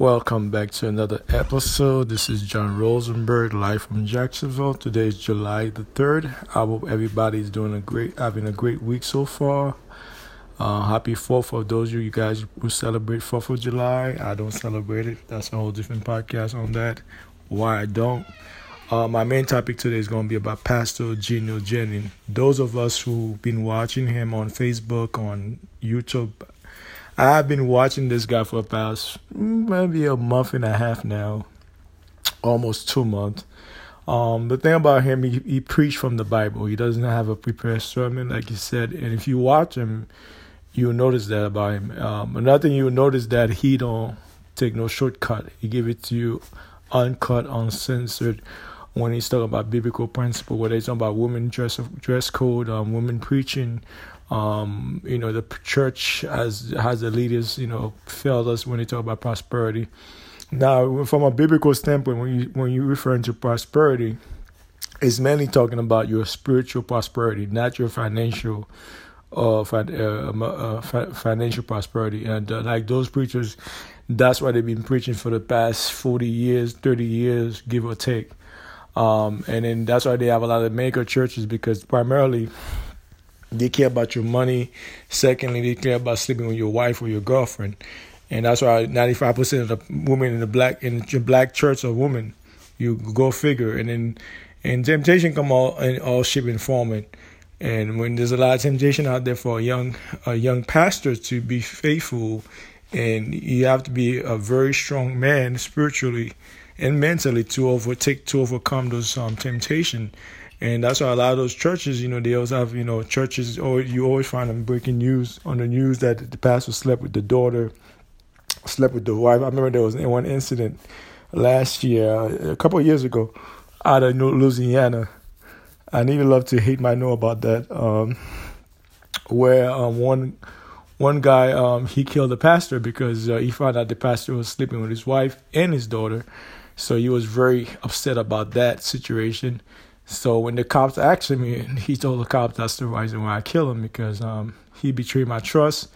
Welcome back to another episode. This is John Rosenberg, live from Jacksonville. Today is July the third. I hope everybody's doing a great, having a great week so far. Uh, happy Fourth for those of you guys who celebrate Fourth of July. I don't celebrate it. That's a whole different podcast on that. Why I don't. Uh, my main topic today is going to be about Pastor Gino Jennings. Those of us who've been watching him on Facebook, on YouTube, I've been watching this guy for past maybe a month and a half now, almost two months. Um, the thing about him, he, he preached from the Bible. He doesn't have a prepared sermon, like he said. And if you watch him, you'll notice that about him. Um, another thing you'll notice that he don't take no shortcut. He give it to you uncut, uncensored. When he's talking about biblical principle, whether he's talking about women dress dress code, um, women preaching, um, you know, the church has has the leaders, you know, failed us when they talk about prosperity. Now, from a biblical standpoint, when you when you refer to prosperity, it's mainly talking about your spiritual prosperity, not your financial uh, uh, um, uh, financial prosperity. And uh, like those preachers, that's why they've been preaching for the past 40 years, 30 years, give or take. Um, and then that's why they have a lot of mega churches because primarily they care about your money. Secondly, they care about sleeping with your wife or your girlfriend, and that's why ninety five percent of the women in the black in the black church are women. You go figure, and then and temptation come all in all shape and form. And, and when there's a lot of temptation out there for a young a young pastor to be faithful, and you have to be a very strong man spiritually and mentally to overtake to overcome those um, temptation and that's why a lot of those churches, you know, they always have, you know, churches, or you always find them breaking news on the news that the pastor slept with the daughter, slept with the wife. I remember there was one incident last year, a couple of years ago, out of Louisiana. I need to love to hate my know about that. Um, where um, one one guy um, he killed the pastor because uh, he found out the pastor was sleeping with his wife and his daughter, so he was very upset about that situation. So when the cops asked me, he told the cops that's the reason why I killed him because um, he betrayed my trust.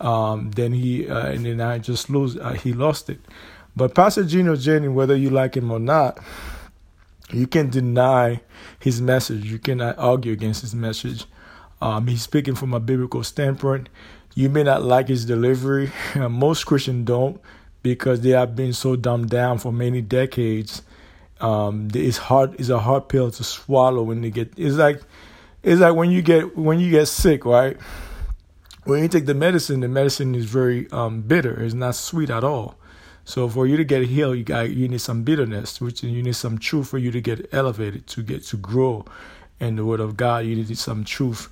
Um, then he uh, and then I just lose. Uh, he lost it. But Pastor Gino Jennings, whether you like him or not, you can deny his message. You cannot argue against his message. Um, he's speaking from a biblical standpoint. You may not like his delivery. Most Christians don't because they have been so dumbed down for many decades um, it's hard. It's a hard pill to swallow when you get. It's like, it's like when you get when you get sick, right? When you take the medicine, the medicine is very um, bitter. It's not sweet at all. So for you to get healed, you got you need some bitterness, which you need some truth for you to get elevated, to get to grow in the Word of God. You need some truth.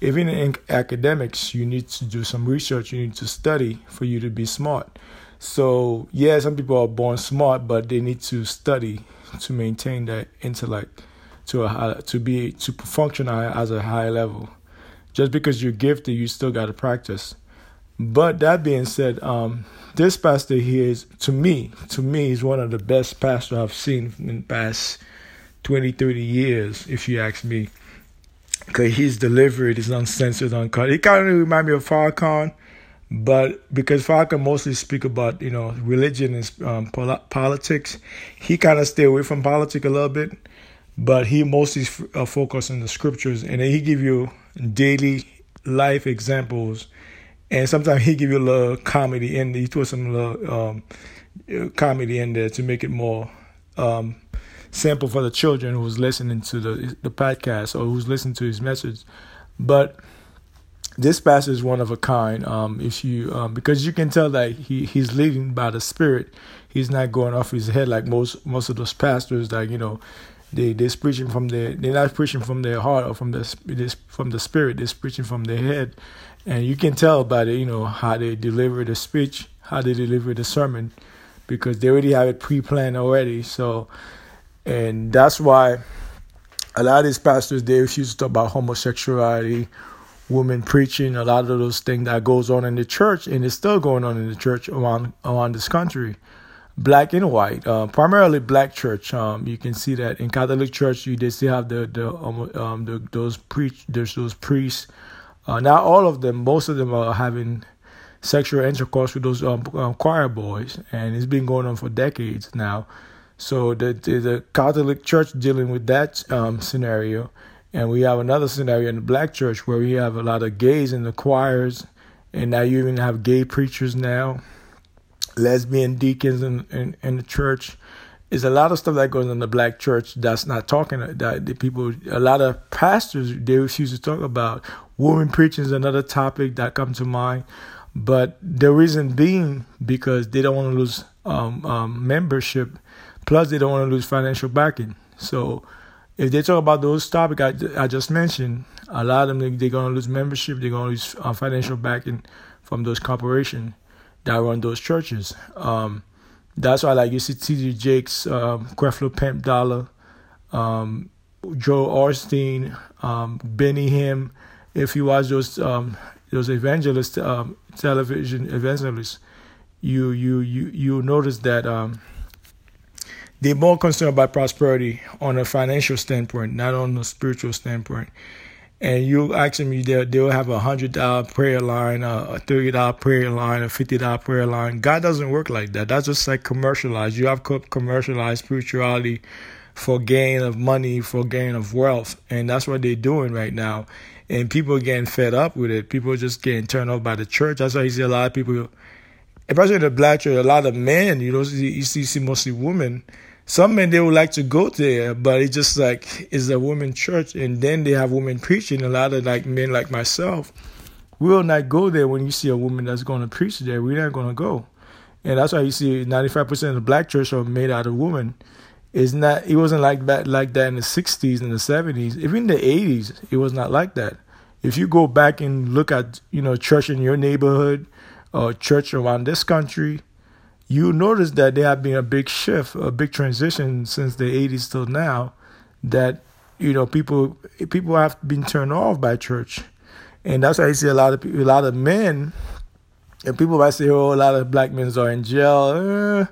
Even in academics, you need to do some research. You need to study for you to be smart. So yeah, some people are born smart, but they need to study to maintain that intellect to a high, to be to function as a high level. Just because you're gifted, you still got to practice. But that being said, um, this pastor here is to me, to me, is one of the best pastors I've seen in the past 20, 30 years, if you ask me. Because his delivery is uncensored, uncut. He kind of remind me of Farrakhan but because Farrakhan mostly speak about you know religion and um, pol- politics, he kind of stay away from politics a little bit. But he mostly f- uh, focus on the scriptures, and he give you daily life examples, and sometimes he give you a little comedy in. He put some little um, uh, comedy in there to make it more um, simple for the children who's listening to the the podcast or who's listening to his message. But this pastor is one of a kind. Um, if you um, because you can tell that he he's leading by the spirit. He's not going off his head like most most of those pastors. Like you know, they they're preaching from their they're not preaching from their heart or from the from the spirit. They're preaching from their head, and you can tell by the you know how they deliver the speech, how they deliver the sermon, because they already have it pre-planned already. So, and that's why a lot of these pastors they refuse to talk about homosexuality women preaching, a lot of those things that goes on in the church, and it's still going on in the church around around this country, black and white, uh, primarily black church. Um, you can see that in Catholic Church, you they still have the the um, um the, those preach there's those priests. Uh, not all of them, most of them are having sexual intercourse with those um, um, choir boys, and it's been going on for decades now. So the the, the Catholic Church dealing with that um, scenario, and we have another scenario in the Black Church where we have a lot of gays in the choirs, and now you even have gay preachers now, lesbian deacons in in, in the church. There's a lot of stuff that goes on in the black church that's not talking that the people a lot of pastors they refuse to talk about women preaching is another topic that comes to mind but the reason being because they don't want to lose um, um, membership, plus they don't want to lose financial backing. So if they talk about those topics I, I just mentioned, a lot of them they're going to lose membership, they're going to lose uh, financial backing from those corporations that run those churches. Um, that's why, like you see, T.D. Jakes, um, Creflo Pimp Dollar, um, Joel Osteen, um, Benny Hinn. If you watch those um, those evangelist um, television evangelists, you you you you notice that um, they're more concerned about prosperity on a financial standpoint, not on a spiritual standpoint. And you ask them, they'll, they'll have a hundred dollar prayer line, a thirty dollar prayer line, a fifty dollar prayer line. God doesn't work like that. That's just like commercialized. You have commercialized spirituality for gain of money, for gain of wealth, and that's what they're doing right now and people are getting fed up with it. People are just getting turned off by the church. That's why you see a lot of people, especially in the black church, a lot of men. You know, you see, see mostly women. Some men they would like to go there, but it's just like it's a women church, and then they have women preaching. A lot of like men like myself will not go there when you see a woman that's going to preach there. We're not going to go, and that's why you see ninety five percent of the black church are made out of women it's not it wasn't like that like that in the 60s and the 70s even the 80s it was not like that if you go back and look at you know church in your neighborhood or church around this country you notice that there have been a big shift a big transition since the 80s till now that you know people people have been turned off by church and that's why you see a lot of people, a lot of men and people might say oh a lot of black men are in jail eh,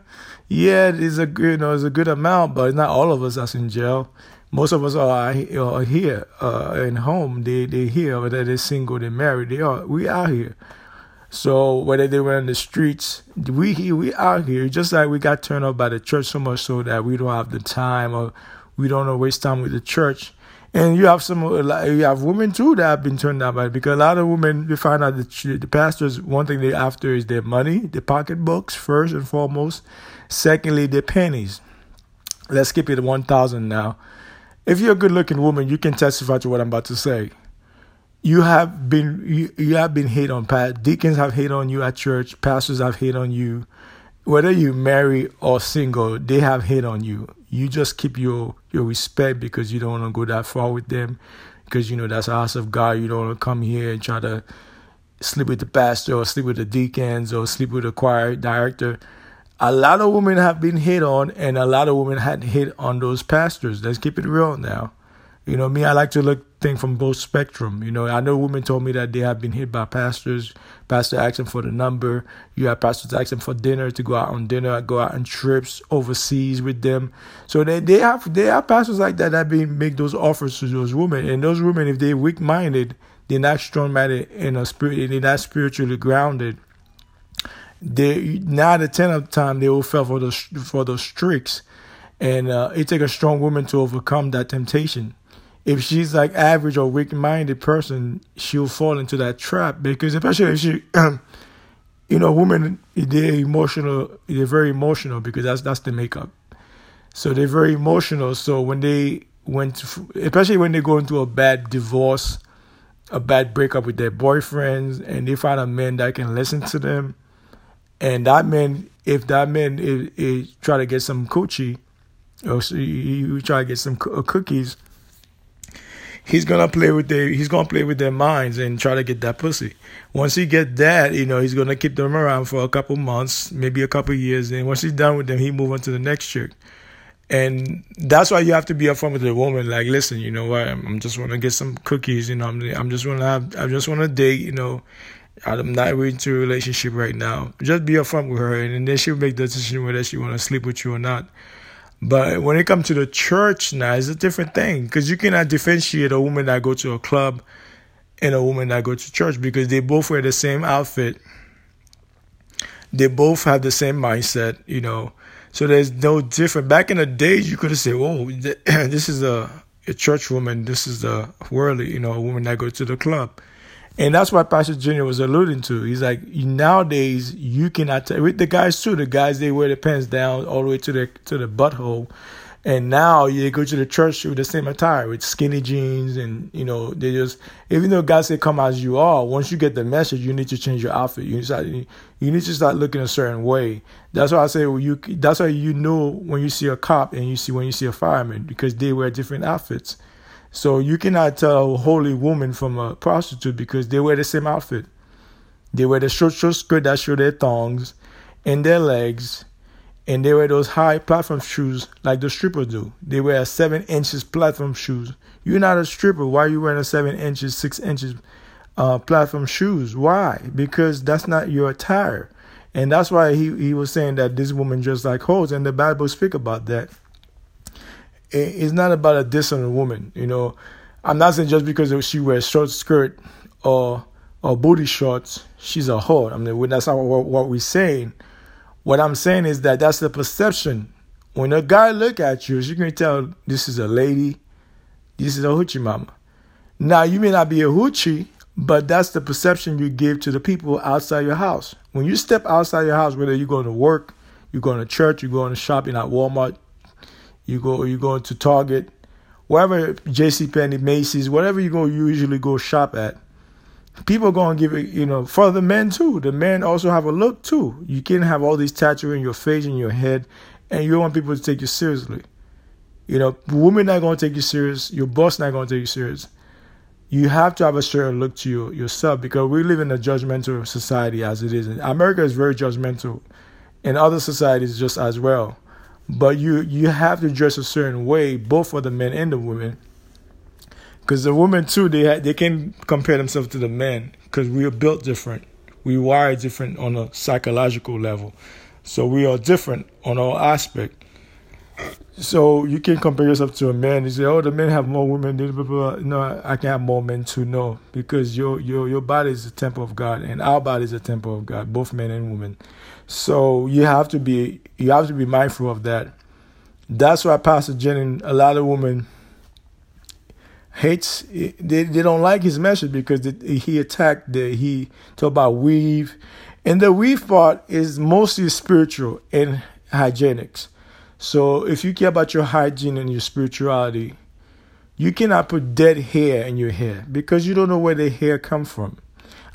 yeah, it's a good, you know, it's a good amount, but not all of us that's in jail. Most of us are, are here uh, in home. They they here, whether they're single, they're married. They are we out here. So whether they were in the streets, we we out here. Just like we got turned off by the church so much so that we don't have the time or we don't to waste time with the church. And you have some, uh, you have women too that have been turned down by it because a lot of women, they find out that the pastors, one thing they after is their money, their pocketbooks first and foremost. Secondly, their pennies. Let's skip it to 1,000 now. If you're a good looking woman, you can testify to what I'm about to say. You have been you, you have been hate on. Deacons have hit on you at church. Pastors have hit on you. Whether you marry or single, they have hit on you. You just keep your your respect because you don't want to go that far with them, because you know that's the house of God. You don't want to come here and try to sleep with the pastor or sleep with the deacons or sleep with the choir director a lot of women have been hit on, and a lot of women had hit on those pastors. Let's keep it real now. You know, me, I like to look thing from both spectrum. You know, I know women told me that they have been hit by pastors. Pastor them for the number. You have pastors asking for dinner to go out on dinner, go out on trips overseas with them. So they, they have they have pastors like that that been make those offers to those women. And those women, if they're weak minded, they're not strong minded in a spirit, they're not spiritually grounded they nine to ten of the time they will fall for those for those tricks, and uh, it takes a strong woman to overcome that temptation. If she's like average or weak-minded person, she'll fall into that trap because especially if she, you know, women they're emotional, they're very emotional because that's that's the makeup. So they're very emotional. So when they went, especially when they go into a bad divorce, a bad breakup with their boyfriends, and they find a man that can listen to them and that man, if that man is, is try to get some coochie, or you try to get some uh, cookies, he's gonna play with their he's gonna play with their minds and try to get that pussy. Once he get that, you know, he's gonna keep them around for a couple months, maybe a couple years, and once he's done with them, he move on to the next chick. And that's why you have to be upfront with the woman. Like, listen, you know what? I'm, I'm just want to get some cookies. You know, I'm, I'm just want to have. I just want to date. You know, I'm not into a relationship right now. Just be upfront with her, and then she'll make the decision whether she want to sleep with you or not. But when it comes to the church now, it's a different thing because you cannot differentiate a woman that go to a club and a woman that go to church because they both wear the same outfit. They both have the same mindset, you know. So there's no different. Back in the days, you could have said, "Oh, this is a, a church woman. This is a worldly, you know, a woman that go to the club." And that's what Pastor Junior was alluding to. He's like, nowadays you cannot tell with the guys too. The guys they wear the pants down all the way to the to the butthole, and now you go to the church with the same attire with skinny jeans and you know they just even though God said come as you are, once you get the message, you need to change your outfit. You start, you need to start looking a certain way. That's why I say well, you. That's why you know when you see a cop and you see when you see a fireman because they wear different outfits. So you cannot tell a holy woman from a prostitute because they wear the same outfit. They wear the short, short skirt that show their thongs and their legs, and they wear those high platform shoes like the strippers do. They wear a seven inches platform shoes. You're not a stripper. Why are you wearing a seven inches, six inches uh, platform shoes? Why? Because that's not your attire. And that's why he, he was saying that this woman just like hoes, and the Bible speak about that it's not about a diss on a woman. You know, I'm not saying just because she wears short skirt or or booty shorts, she's a whore. I mean, that's not what, what we're saying. What I'm saying is that that's the perception. When a guy look at you, you can tell this is a lady, this is a hoochie mama. Now you may not be a hoochie, but that's the perception you give to the people outside your house. When you step outside your house, whether you're going to work, you're going to church, you're going to shopping at Walmart, you go you go to Target, wherever J.C. Penney, Macy's, whatever you go you usually go shop at. People are gonna give it, you know, for the men too. The men also have a look too. You can't have all these tattoos in your face and your head, and you don't want people to take you seriously. You know, women not gonna take you serious. Your boss not gonna take you serious. You have to have a certain look to you, yourself because we live in a judgmental society as it is. America is very judgmental, and other societies just as well. But you you have to dress a certain way, both for the men and the women. Because the women too, they they can compare themselves to the men because we are built different. We wire different on a psychological level, so we are different on all aspect. So you can't compare yourself to a man You say, "Oh, the men have more women." Blah, blah, blah. No, I can have more men too. No, because your your your body is the temple of God, and our body is the temple of God, both men and women. So you have to be you have to be mindful of that. That's why Pastor Jennings, a lot of women hates they they don't like his message because he attacked the he talked about weave, and the weave part is mostly spiritual and hygienics. So if you care about your hygiene and your spirituality, you cannot put dead hair in your hair because you don't know where the hair come from.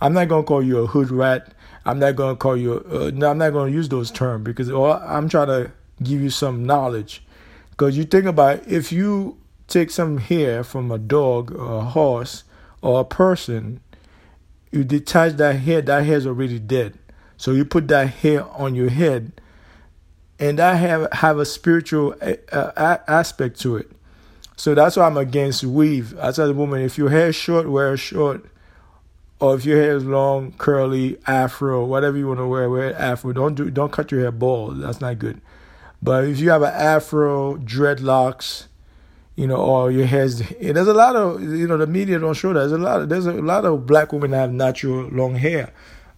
I'm not gonna call you a hood rat. I'm not gonna call you. Uh, I'm not gonna use those terms because I'm trying to give you some knowledge. Because you think about if you take some hair from a dog or a horse or a person, you detach that hair. That hair is already dead. So you put that hair on your head, and that have have a spiritual aspect to it. So that's why I'm against weave. I tell the woman, if your hair is short, wear it short or if your hair is long, curly, afro, whatever you want to wear, wear afro. Don't do don't cut your hair bald. That's not good. But if you have an afro, dreadlocks, you know, or your hair's there's a lot of you know the media don't show that. There's a lot of there's a lot of black women that have natural long hair.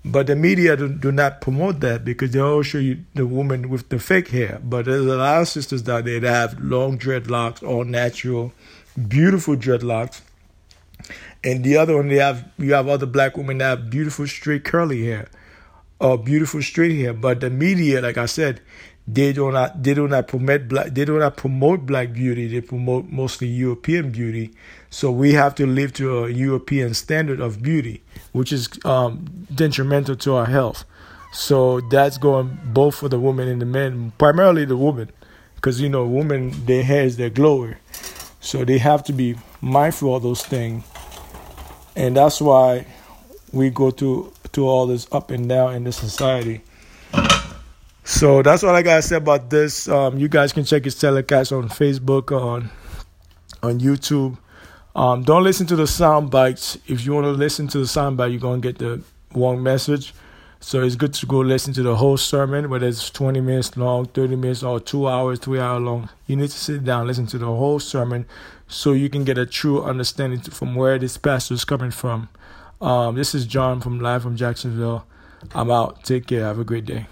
But the media do, do not promote that because they all show you the woman with the fake hair. But there's a lot of sisters out there that have long dreadlocks, all natural, beautiful dreadlocks and the other one they have you have other black women that have beautiful straight curly hair or beautiful straight hair. But the media like i said they do not they do not promote black they do not promote black beauty. They promote mostly european beauty. So we have to live to a european standard of beauty which is um, detrimental to our health. So that's going both for the women and the men primarily the women. Because you know women their hair is their glory. So they have to be mindful of those things and that's why we go through to all this up and down in the society. So that's what I gotta say about this. Um, you guys can check his telecast on Facebook on on YouTube. Um, don't listen to the sound bites. If you want to listen to the sound bite, you're gonna get the wrong message. So it's good to go listen to the whole sermon, whether it's 20 minutes long, 30 minutes, or two hours, three hours long. You need to sit down, listen to the whole sermon, so you can get a true understanding from where this pastor is coming from. Um, this is John from Live from Jacksonville. I'm out. Take care. Have a great day.